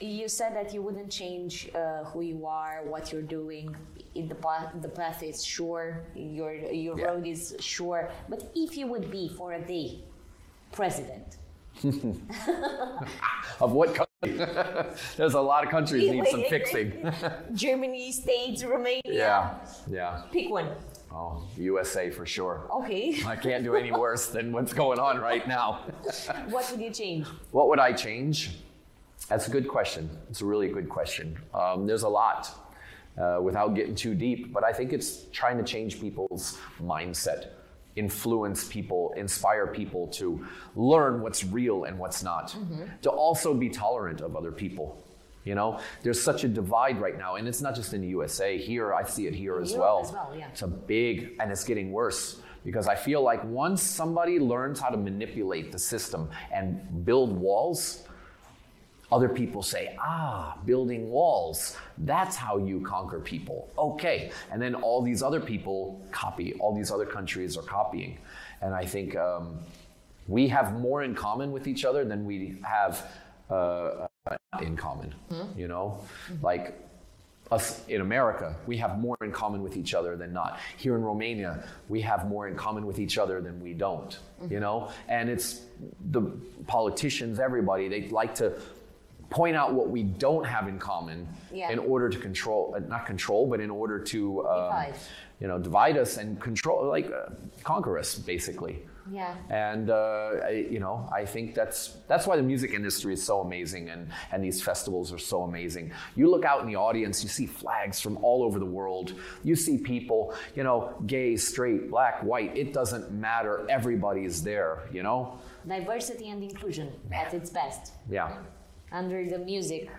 You said that you wouldn't change uh, who you are, what you're doing. In the path, the path is sure. Your your Yeah. road is sure. But if you would be for a day president, Of what country? There's a lot of countries need some fixing. Germany, States, Romania. yeah, yeah. Pick one. Oh, USA for sure. Okay. I can't do any worse than what's going on right now. what would you change? What would I change? That's a good question. It's a really good question. Um, there's a lot uh, without getting too deep, but I think it's trying to change people's mindset, influence people, inspire people to learn what's real and what's not, to also be tolerant of other people. You know, there's such a divide right now, and it's not just in the USA. Here, I see it here as well. as well, yeah. It's a big, and it's getting worse because I feel like once somebody learns how to manipulate the system and build walls, other people say, ah, building walls, that's how you conquer people. Okay. And then all these other people copy, all these other countries are copying. And I think um, we have more in common with each other than we have uh, in common, you know? Like, us in America, we have more in common with each other than not. Here in Romania, we have more in common with each other than we don't, you know? And it's the politicians, everybody, they like to point out what we don't have in common Yeah. in order to control, uh, not control, but in order to, um, Divide. you know, divide us and control, like uh, conquer us, basically. Yeah. And uh, I, you know, I think that's that's why the music industry is so amazing, and and these festivals are so amazing. You look out in the audience, you see flags from all over the world. You see people, you know, gay, straight, black, white. It doesn't matter. Everybody is there. You know. Diversity and inclusion at its best Yeah. Under the music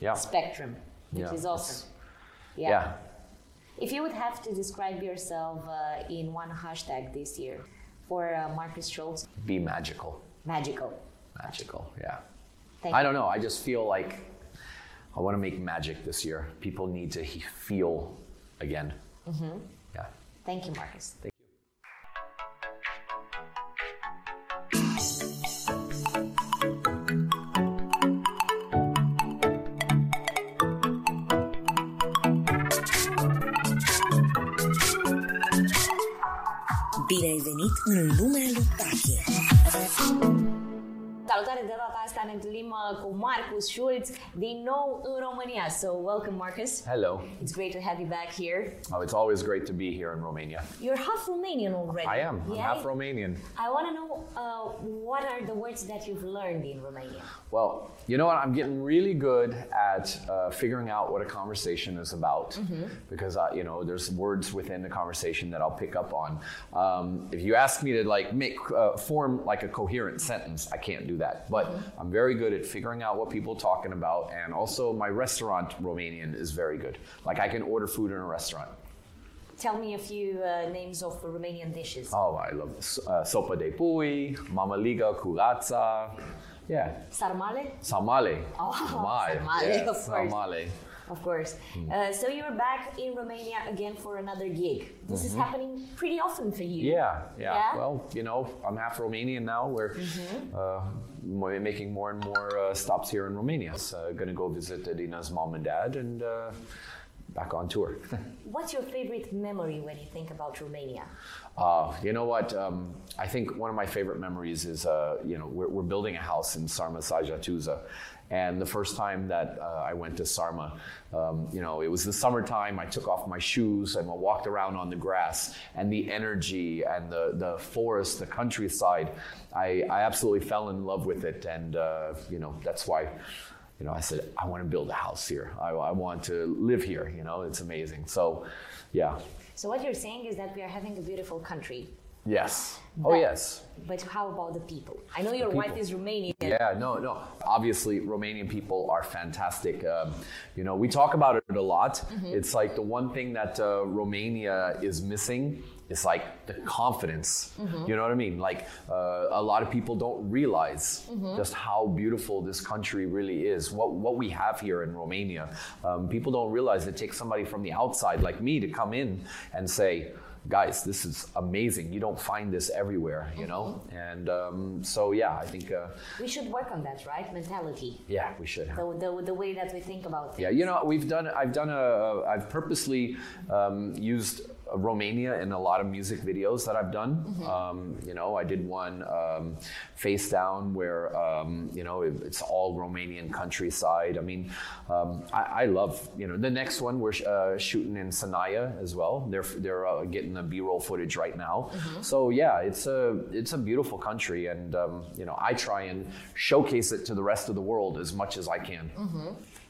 Yeah. spectrum, which Yeah, is awesome. it's- Yeah. If you would have to describe yourself uh, in one hashtag this year for uh, Markus Schulz, Be magical. magical. Magical. Yeah. Thank I don't know. I just feel like I want to make magic this year. People need to he- feel again. Mm-hmm. Yeah. Thank you, Markus. Thank uh, cu Markus Schulz din nou în România. So welcome, Markus. Hello. It's great to have you back here. Oh, it's always great to be here in Romania. You're half Romanian already. I am. I'm Yeah? half Romanian. I want to know uh, what are the words that you've learned in Romania. Well, you know what? I'm getting really good at uh, figuring out what a conversation is about because, uh, you know, there's words within the conversation that I'll pick up on. Um, if you ask me to like make uh, form like a coherent sentence, I can't do that. But I'm very good at figuring out what people are talking about, and also my restaurant Romanian is very good. Like I can order food in a restaurant. Tell me a few uh, names of Romanian dishes. Oh, I love this. Uh, sopa de pui, mamaliga curața. Yeah, Sarmale? Samale. Oh, sarmale, Yeah, of course. Samale. Of course. Hmm. Uh, so you're back in Romania again for another gig. This is happening pretty often for you. Mm-hmm. Yeah, yeah, Yeah? Well, you know, I'm half Romanian now. We're Mm-hmm. uh, making more and more uh, stops here in Romania. So going to go visit Adina's mom and dad and uh, back on tour. What's your favorite memory when you think about Romania? Uh, you know what? Um, I think one of my favorite memories is, uh, you know, we're, we're building a house in Sarmizegetusa. And the first time that uh, I went to Sarma, um, you know, it was the summertime. I took off my shoes and I walked around on the grass and the energy and the, the forest, the countryside. I, I absolutely fell in love with it. And, uh, you know, that's why, you know, I said, I want to build a house here. I, I want to live here. You know, it's amazing. So, yeah. So what you're saying is that we are having a beautiful country. Yes. Oh, yes. But how about the people? I know your wife is Romanian. Yeah, no, no. Obviously, Romanian people are fantastic. Um, you know, we talk about it a lot. It's like the one thing that uh, Romania is missing is like the confidence. You know what I mean? Like uh, a lot of people don't realize just how beautiful this country really is. What what we have here in Romania, um, people don't realize it takes somebody from the outside like me to come in and say. Guys, this is amazing. You don't find this everywhere, you know. And um, so yeah, I think uh, We should work on that, right? Mentality. yeah, we should. The, the, the way that we think about things. Yeah, you know, we've done. I've done a. I've purposely um, used Romania in a lot of music videos that I've done. Um, you know, I did one um, face down where um, you know it- it's all Romanian countryside. I mean, um, I, I love. You know, the next one we're sh- uh, shooting in Sinaia as well. They're they're uh, getting the B-roll footage right now. So yeah, it's a it's a beautiful country, and um, you know, I try and showcase it to the rest of the world as much as I can.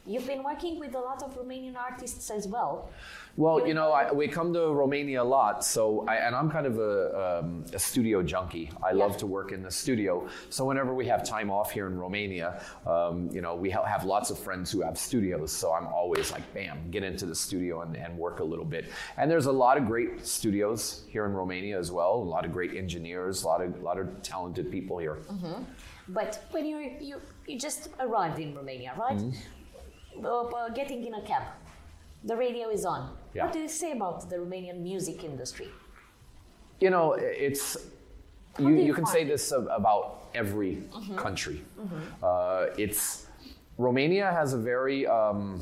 You've been working with a lot of Romanian artists as well. Well, you know, I, we come to Romania a lot, so I, and I'm kind of a, um, a studio junkie. I love to work in the studio. So whenever we have time off here in Romania, um, you know, we ha- have lots of friends who have studios. So I'm always like, bam, get into the studio and, and work a little bit. And there's a lot of great studios here in Romania as well. A lot of great engineers, a lot of, a lot of talented people here. But when you you you just arrived in Romania, right? Mm-hmm. Uh, getting in a cab, the radio is on. Yeah. What do you say about the Romanian music industry? you know it's you, you you can say it? this about every country uh, it's romania has a very um,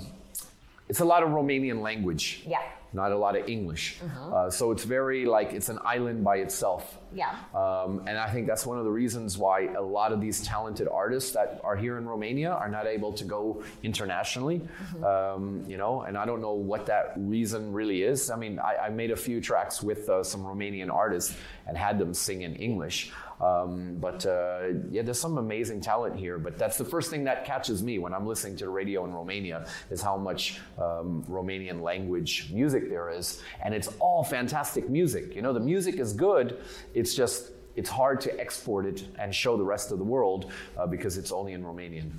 it's a lot of romanian language Yeah. not a lot of english uh, so it's very like it's an island by itself Yeah. um, and I think that's one of the reasons why a lot of these talented artists that are here in Romania are not able to go internationally. Um, you know, and I don't know what that reason really is. I mean, I, I made a few tracks with uh, some Romanian artists and had them sing in English. Um, but uh, yeah, there's some amazing talent here. But that's the first thing that catches me when I'm listening to the radio in Romania is how much um, Romanian language music there is, and it's all fantastic music. You know, the music is good. It's just it's hard to export it and show the rest of the world uh, because it's only in Romanian.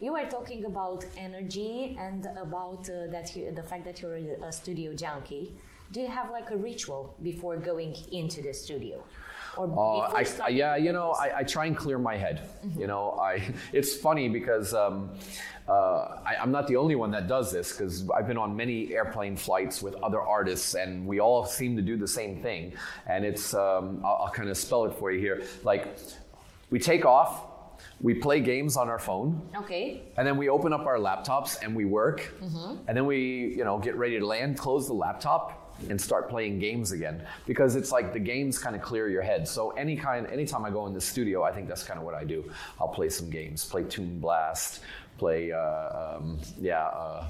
You were talking about energy and about uh, that you, the fact that you're a studio junkie. Do you have like a ritual before going into the studio? Or Uh, I, I, yeah, you know. I, I try and clear my head. You know, I it's funny because um, uh, I, I'm not the only one that does this because I've been on many airplane flights with other artists, and we all seem to do the same thing. And it's um, I'll, I'll kind of spell it for you here. Like, we take off, we play games on our phone, Okay. and then we open up our laptops and we work. And then we, you know, get ready to land, close the laptop, and start playing games again. Because it's like the games kind of clear your head. So any kind, anytime I go in the studio, I think that's kind of what I do. I'll play some games, play Toon Blast, play, uh, um, yeah, uh,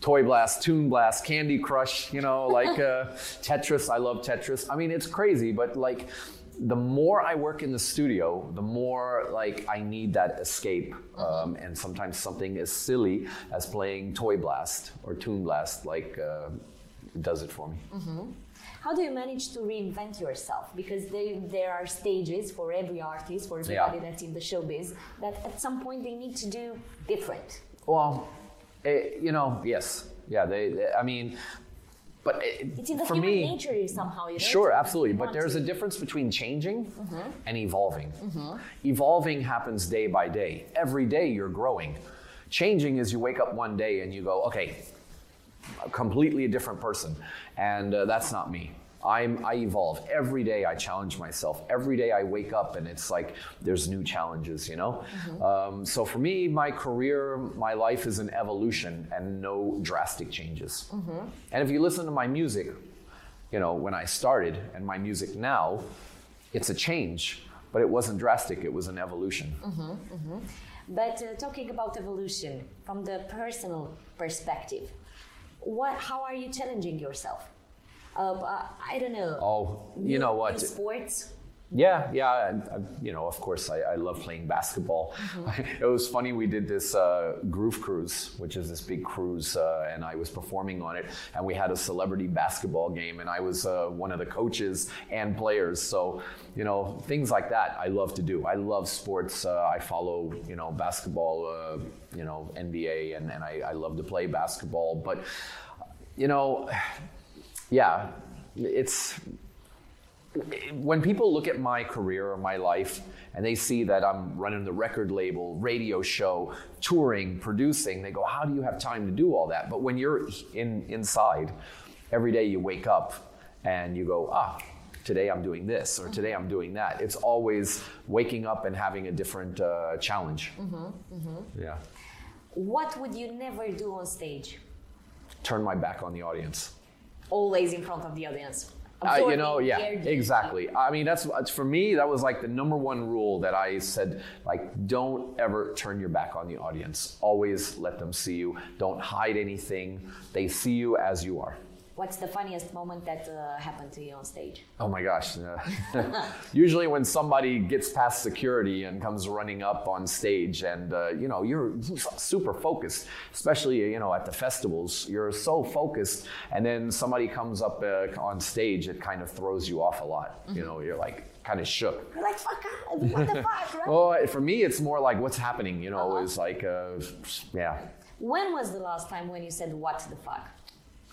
Toy Blast, Toon Blast, Candy Crush, you know, like uh, Tetris. I love Tetris. I mean, it's crazy, but like the more I work in the studio, the more like I need that escape. Um, and sometimes something as silly as playing Toy Blast or Toon Blast, like, uh, does it for me. How do you manage to reinvent yourself? Because they, there are stages for every artist, for Yeah. everybody that's in the showbiz, that at some point they need to do different. Well, eh, you know, yes, yeah. They, they- I mean, but eh, It's in the for human me, nature somehow. You know, Sure, absolutely. But there's a difference between changing Mm-hmm. and evolving. Evolving happens day by day. Every day you're growing. Changing is you wake up one day and you go, okay, a completely a different person. And uh, that's not me. I'm, I evolve. Every day I challenge myself. Every day I wake up and it's like there's new challenges, you know? Um, so for me, my career, my life is an evolution and no drastic changes. And if you listen to my music, you know, when I started and my music now, it's a change, but it wasn't drastic, it was an evolution. But uh, talking about evolution from the personal perspective, what? How are you challenging yourself? Uh, I don't know. Oh, you know what? sports. Yeah, yeah, and, uh, you know, of course, I, I love playing basketball. it was funny. We did this uh, Groove Cruise, which is this big cruise, uh, and I was performing on it. And we had a celebrity basketball game, and I was uh, one of the coaches and players. So, you know, things like that I love to do. I love sports. Uh, I follow, you know, basketball, uh, you know, NBA, and, and I, I love to play basketball. But, you know, yeah, it's when people look at my career or my life and they see that I'm running the record label, radio show, touring, producing, they go, "How do you have time to do all that?" But when you're in inside, every day you wake up and you go, ah, today I'm doing this or today I'm doing that. It's always waking up and having a different uh, challenge. Yeah. What would you never do on stage? Turn my back on the audience. Always in front of the audience. Uh, you know, yeah, exactly. I mean, that's that's- for me. That was like the number one rule that I said. Like, don't ever turn your back on the audience. Always let them see you. Don't hide anything. They see you as you are. What's the funniest moment that uh, happened to you on stage? Oh my gosh. uh, Usually when somebody gets past security and comes running up on stage and uh, you know, you're super focused, especially you know at the festivals, you're so focused and then somebody comes up uh, on stage it kind of throws you off a lot. You know, you're like kind of shook. You're like, fuck, ah, what the fuck, right? Well, for me it's more like what's happening, you know, Uh-huh. it's like uh, yeah. When was the last time when you said, what the fuck?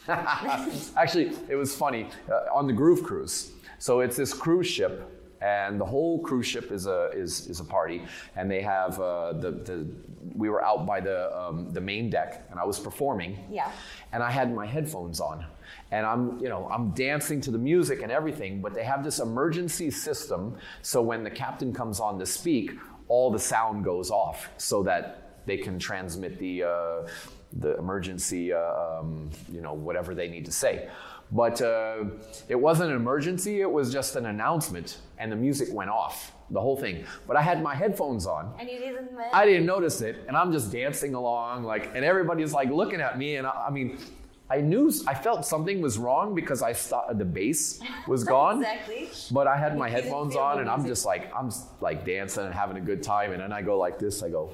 Actually, it was funny uh, on the Groove Cruise. So it's this cruise ship, and the whole cruise ship is a is, is a party, and they have uh, the the. We were out by the um, the main deck, and I was performing. Yeah. And I had my headphones on, and I'm you know I'm dancing to the music and everything, but they have this emergency system, so when the captain comes on to speak, all the sound goes off, so that they can transmit the. Uh, the emergency, uh, um, you know, whatever they need to say. But uh, it wasn't an emergency, it was just an announcement, and the music went off, the whole thing. But I had my headphones on. And you didn't. Uh, I didn't notice it, and I'm just dancing along, like, and everybody's like looking at me, and I, I mean, I knew, I felt something was wrong because I thought the bass was gone. Exactly. But I had my You headphones on, and I'm just like, I'm like dancing and having a good time, and then I go like this, I go,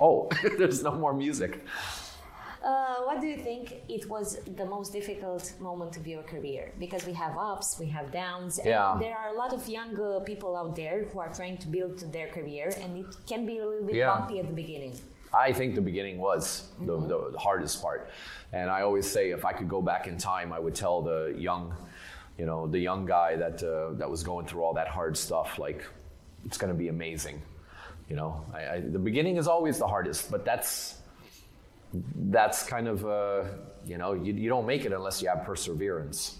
oh, there's no more music. Uh, what do you think it was the most difficult moment of your career? Because we have ups, we have downs, and Yeah. there are a lot of young uh, people out there who are trying to build their career, and it can be a little bit Yeah. bumpy at the beginning. I think the beginning was the, the, the hardest part. And I always say if I could go back in time, I would tell the young, you know, the young guy that, uh, that was going through all that hard stuff, like, it's going to be amazing. You know, I, I, the beginning is always the hardest, but that's, that's kind of, uh, you know, you, you don't make it unless you have perseverance.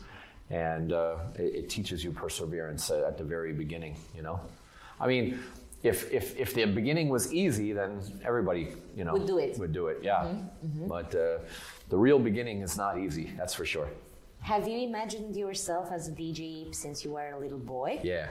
And uh, it, it teaches you perseverance at at the very beginning, you know? I mean, if, if, if the beginning was easy, then everybody, you know, Would do it. Would do it, yeah. But uh, the real beginning is not easy, that's for sure. Have you imagined yourself as a DJ since you were a little boy? Yeah.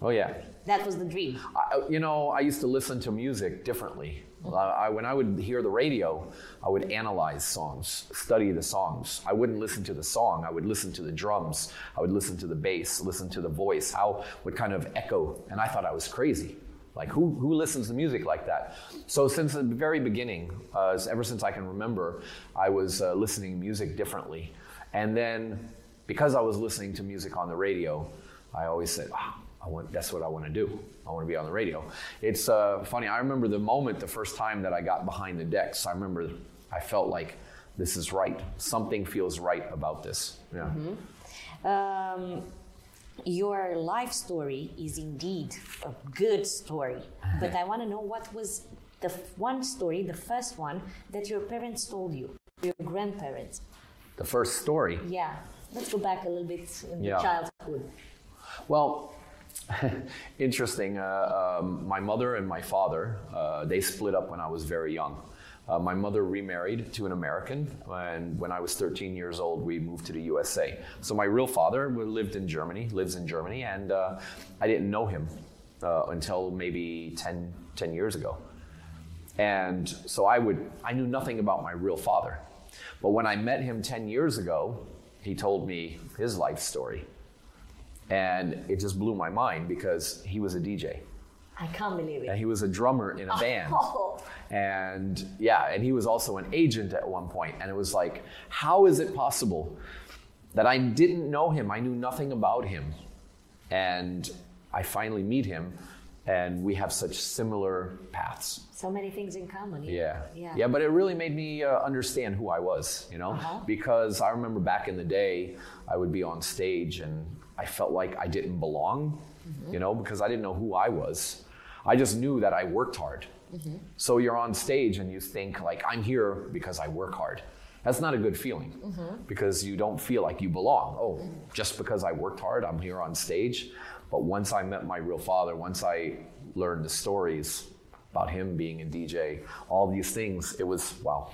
Oh, yeah. That was the dream. I, you know, I used to listen to music differently. I, when I would hear the radio, I would analyze songs, study the songs. I wouldn't listen to the song. I would listen to the drums. I would listen to the bass, listen to the voice, how what kind of echo. And I thought I was crazy. Like who who listens to music like that? So since the very beginning, uh, ever since I can remember, I was uh, listening to music differently. And then because I was listening to music on the radio, I always said, "Ah, I want, that's what I want to do. I want to be on the radio. It's uh, funny. I remember the moment, the first time that I got behind the decks. I remember I felt like this is right. Something feels right about this. Yeah. Um, your life story is indeed a good story, but I want to know what was the f- one story, the first one that your parents told you, your grandparents. The first story. Yeah, let's go back a little bit in Yeah. childhood. Well, interesting. Uh, um, my mother and my father, uh, they split up when I was very young. Uh, my mother remarried to an American, and when I was 13 years old, we moved to the USA. So my real father lived in Germany, lives in Germany, and uh, I didn't know him uh, until maybe 10, 10 years ago. And so I would, I knew nothing about my real father. But when I met him 10 years ago, he told me his life story. And it just blew my mind because he was a DJ. I can't believe And it. he was a drummer in a band. Oh. And yeah, and he was also an agent at one point. And it was like, how is it possible that I didn't know him? I knew nothing about him. And I finally meet him, and we have such similar paths. So many things in common. Yeah. Yeah. Yeah, but it really made me uh, understand who I was, you know? Uh-huh. Because I remember back in the day, I would be on stage and I felt like I didn't belong, Mm-hmm. you know, because I didn't know who I was. I just knew that I worked hard. Mm-hmm. So you're on stage and you think, like, I'm here because I work hard. That's not a good feeling because you don't feel like you belong. Oh, just because I worked hard, I'm here on stage. But once I met my real father, once I learned the stories about him being a DJ, all these things, it was wow.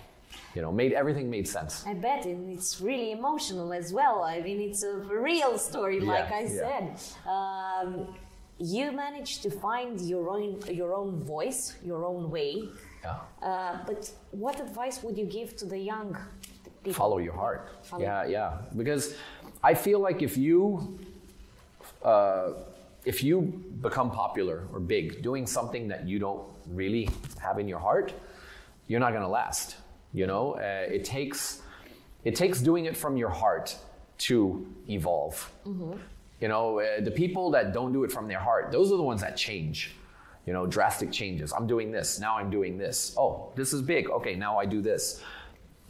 You know, made everything made sense. I bet, and it's really emotional as well. I mean, it's a real story, like Yeah, I yeah. said. Um, you managed to find your own your own voice, your own way. Yeah. Uh, but what advice would you give to the young people? follow your heart. Follow- Yeah, yeah. Because I feel like if you uh, if you become popular or big doing something that you don't really have in your heart, you're not going to last. You know, uh, it takes it takes doing it from your heart to evolve. You know, uh, the people that don't do it from their heart, those are the ones that change. You know, drastic changes. I'm doing this, now I'm doing this. Oh, this is big. Okay, now I do this.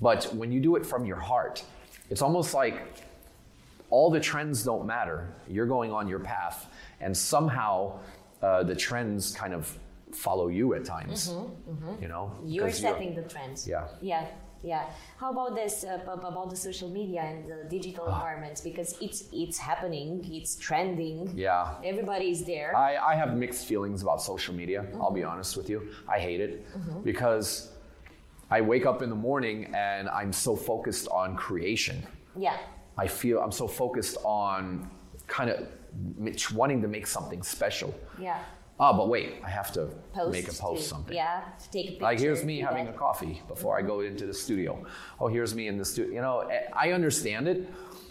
But when you do it from your heart, it's almost like all the trends don't matter. You're going on your path, and somehow uh, the trends kind of follow you at times. You know, you're setting the trends. Yeah. Yeah. Yeah. How about this? Uh, about the social media and the digital Ah. environments because it's it's happening. It's trending. Yeah. Everybody's there. I, I have mixed feelings about social media. I'll be honest with you. I hate it because I wake up in the morning and I'm so focused on creation. yeah. I feel I'm so focused on kind of wanting to make something special. Yeah. Ah, but wait, I have to Post. make a post to- something. Yeah. to Take a picture. Like here's me having a coffee before I go into the studio. Oh, here's me in the studio. You know, eh, I understand it,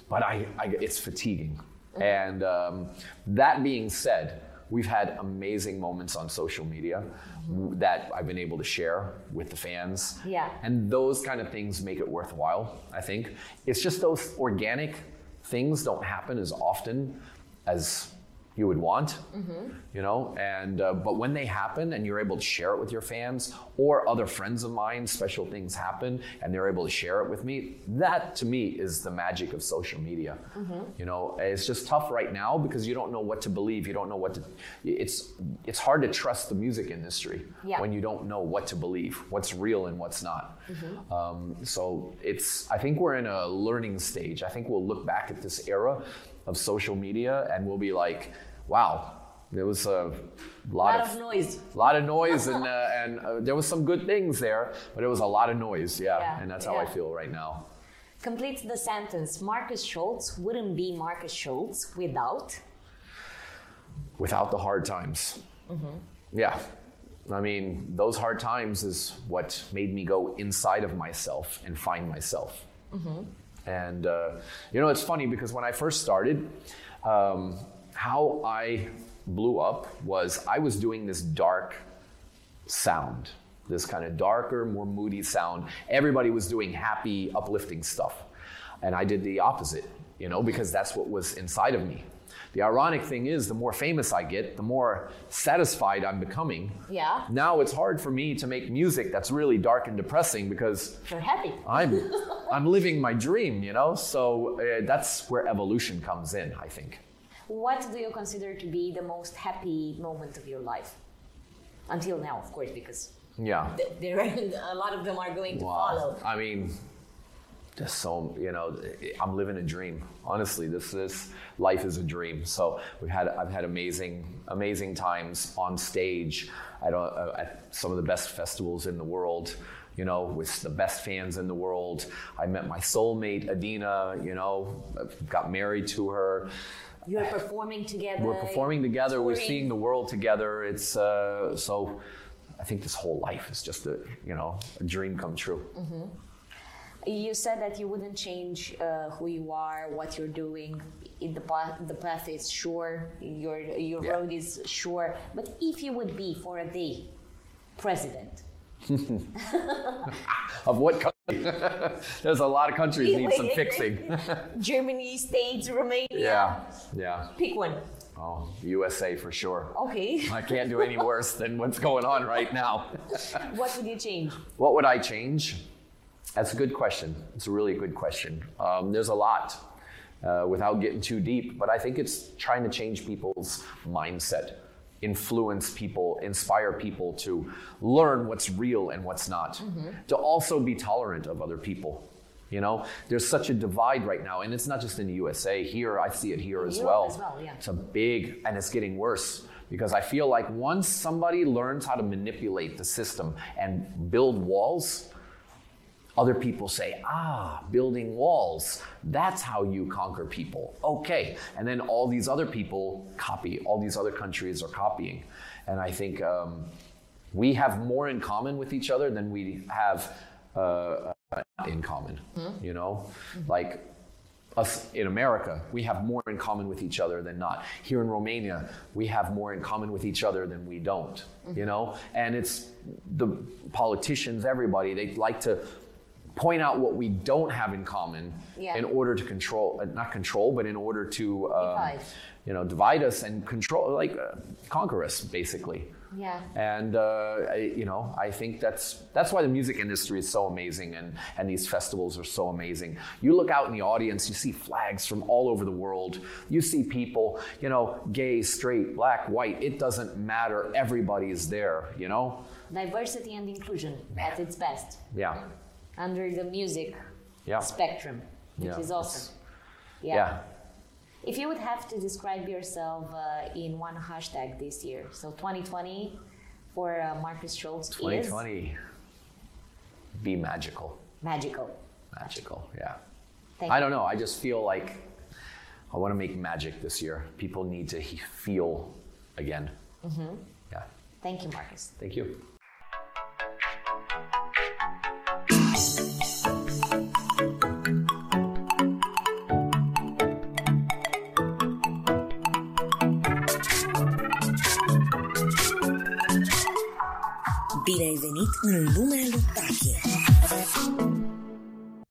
but I, I it's fatiguing. And um, that being said, we've had amazing moments on social media w- that I've been able to share with the fans. Yeah. And those kind of things make it worthwhile. I think it's just those organic things don't happen as often as you would want, you know. And uh, but when they happen and you're able to share it with your fans or other friends of mine, special things happen and they're able to share it with me. That to me is the magic of social media. You know, it's just tough right now because you don't know what to believe. You don't know what to. It's it's hard to trust the music industry Yeah. when you don't know what to believe, what's real and what's not. Um, so it's. I think we're in a learning stage. I think we'll look back at this era of social media and we'll be like, wow, there was a lot, Lot of noise. lot of noise, and uh, and uh, there was some good things there, but it was a lot of noise. Yeah, Yeah, and that's how I feel right now. Complete the sentence. Markus Schulz wouldn't be Markus Schulz without. without the hard times. Yeah. I mean, those hard times is what made me go inside of myself and find myself. And, uh, you know, it's funny because when I first started, um, how I blew up was I was doing this dark sound, this kind of darker, more moody sound. Everybody was doing happy, uplifting stuff. And I did the opposite, you know, because that's what was inside of me. The ironic thing is, the more famous I get, the more satisfied I'm becoming. Yeah. Now it's hard for me to make music that's really dark and depressing because You're happy. I'm, I'm living my dream, you know? So uh, that's where evolution comes in, I think. What do you consider to be the most happy moment of your life? Until now, of course, because Yeah. th- there are, a lot of them are going to Wow. follow. I mean, just so you know, I'm living a dream. Honestly, this this life is a dream. So we've had I've had amazing amazing times on stage at, uh, at some of the best festivals in the world. You know, with the best fans in the world. I met my soulmate Adina. You know, got married to her. You're performing together. We're performing together. We're seeing the world together. It's uh, so. I think this whole life is just a you know a dream come true. You said that you wouldn't change uh, who you are, what you're doing. In the path, the path is sure. Your your Yeah. road is sure. But if you would be for a day president, Of what country? There's a lot of countries need some fixing. Germany, States, Romania. yeah, yeah. Pick one. Oh, USA for sure. Okay. I can't do any worse than what's going on right now. what would you change? What would I change? That's a good question. It's a really good question. Um, there's a lot uh, without getting too deep, but I think it's trying to change people's mindset, influence people, inspire people to learn what's real and what's not, to also be tolerant of other people. You know, there's such a divide right now, and it's not just in the USA. Here, I see it here as well. as well, yeah. It's a big, and it's getting worse because I feel like once somebody learns how to manipulate the system and build walls, other people say, ah, building walls, that's how you conquer people. Okay. And then all these other people copy, all these other countries are copying. And I think um, we have more in common with each other than we have uh, in common, you know? Like, us in America, we have more in common with each other than not. Here in Romania, we have more in common with each other than we don't, you know? And it's the politicians, everybody, they like to point out what we don't have in common Yeah. in order to control, uh, not control, but in order to, um, Divide. you know, divide us and control, like uh, conquer us, basically. Yeah. And uh, I, you know, I think that's that's why the music industry is so amazing, and and these festivals are so amazing. You look out in the audience, you see flags from all over the world. You see people, you know, gay, straight, black, white. It doesn't matter. Everybody's there. You know. Diversity and inclusion at its best Yeah. Under the music Yeah. spectrum, which Yeah, is awesome. Yeah. If you would have to describe yourself uh, in one hashtag this year, so 2020 for uh, Markus Schulz is 2020. Be magical. magical. Magical. Yeah. Thank I you. don't know. I just feel like I want to make magic this year. People need to he- feel again. Mm-hmm. Yeah. Thank you, Markus. Thank you. no Lumer Lutáquia.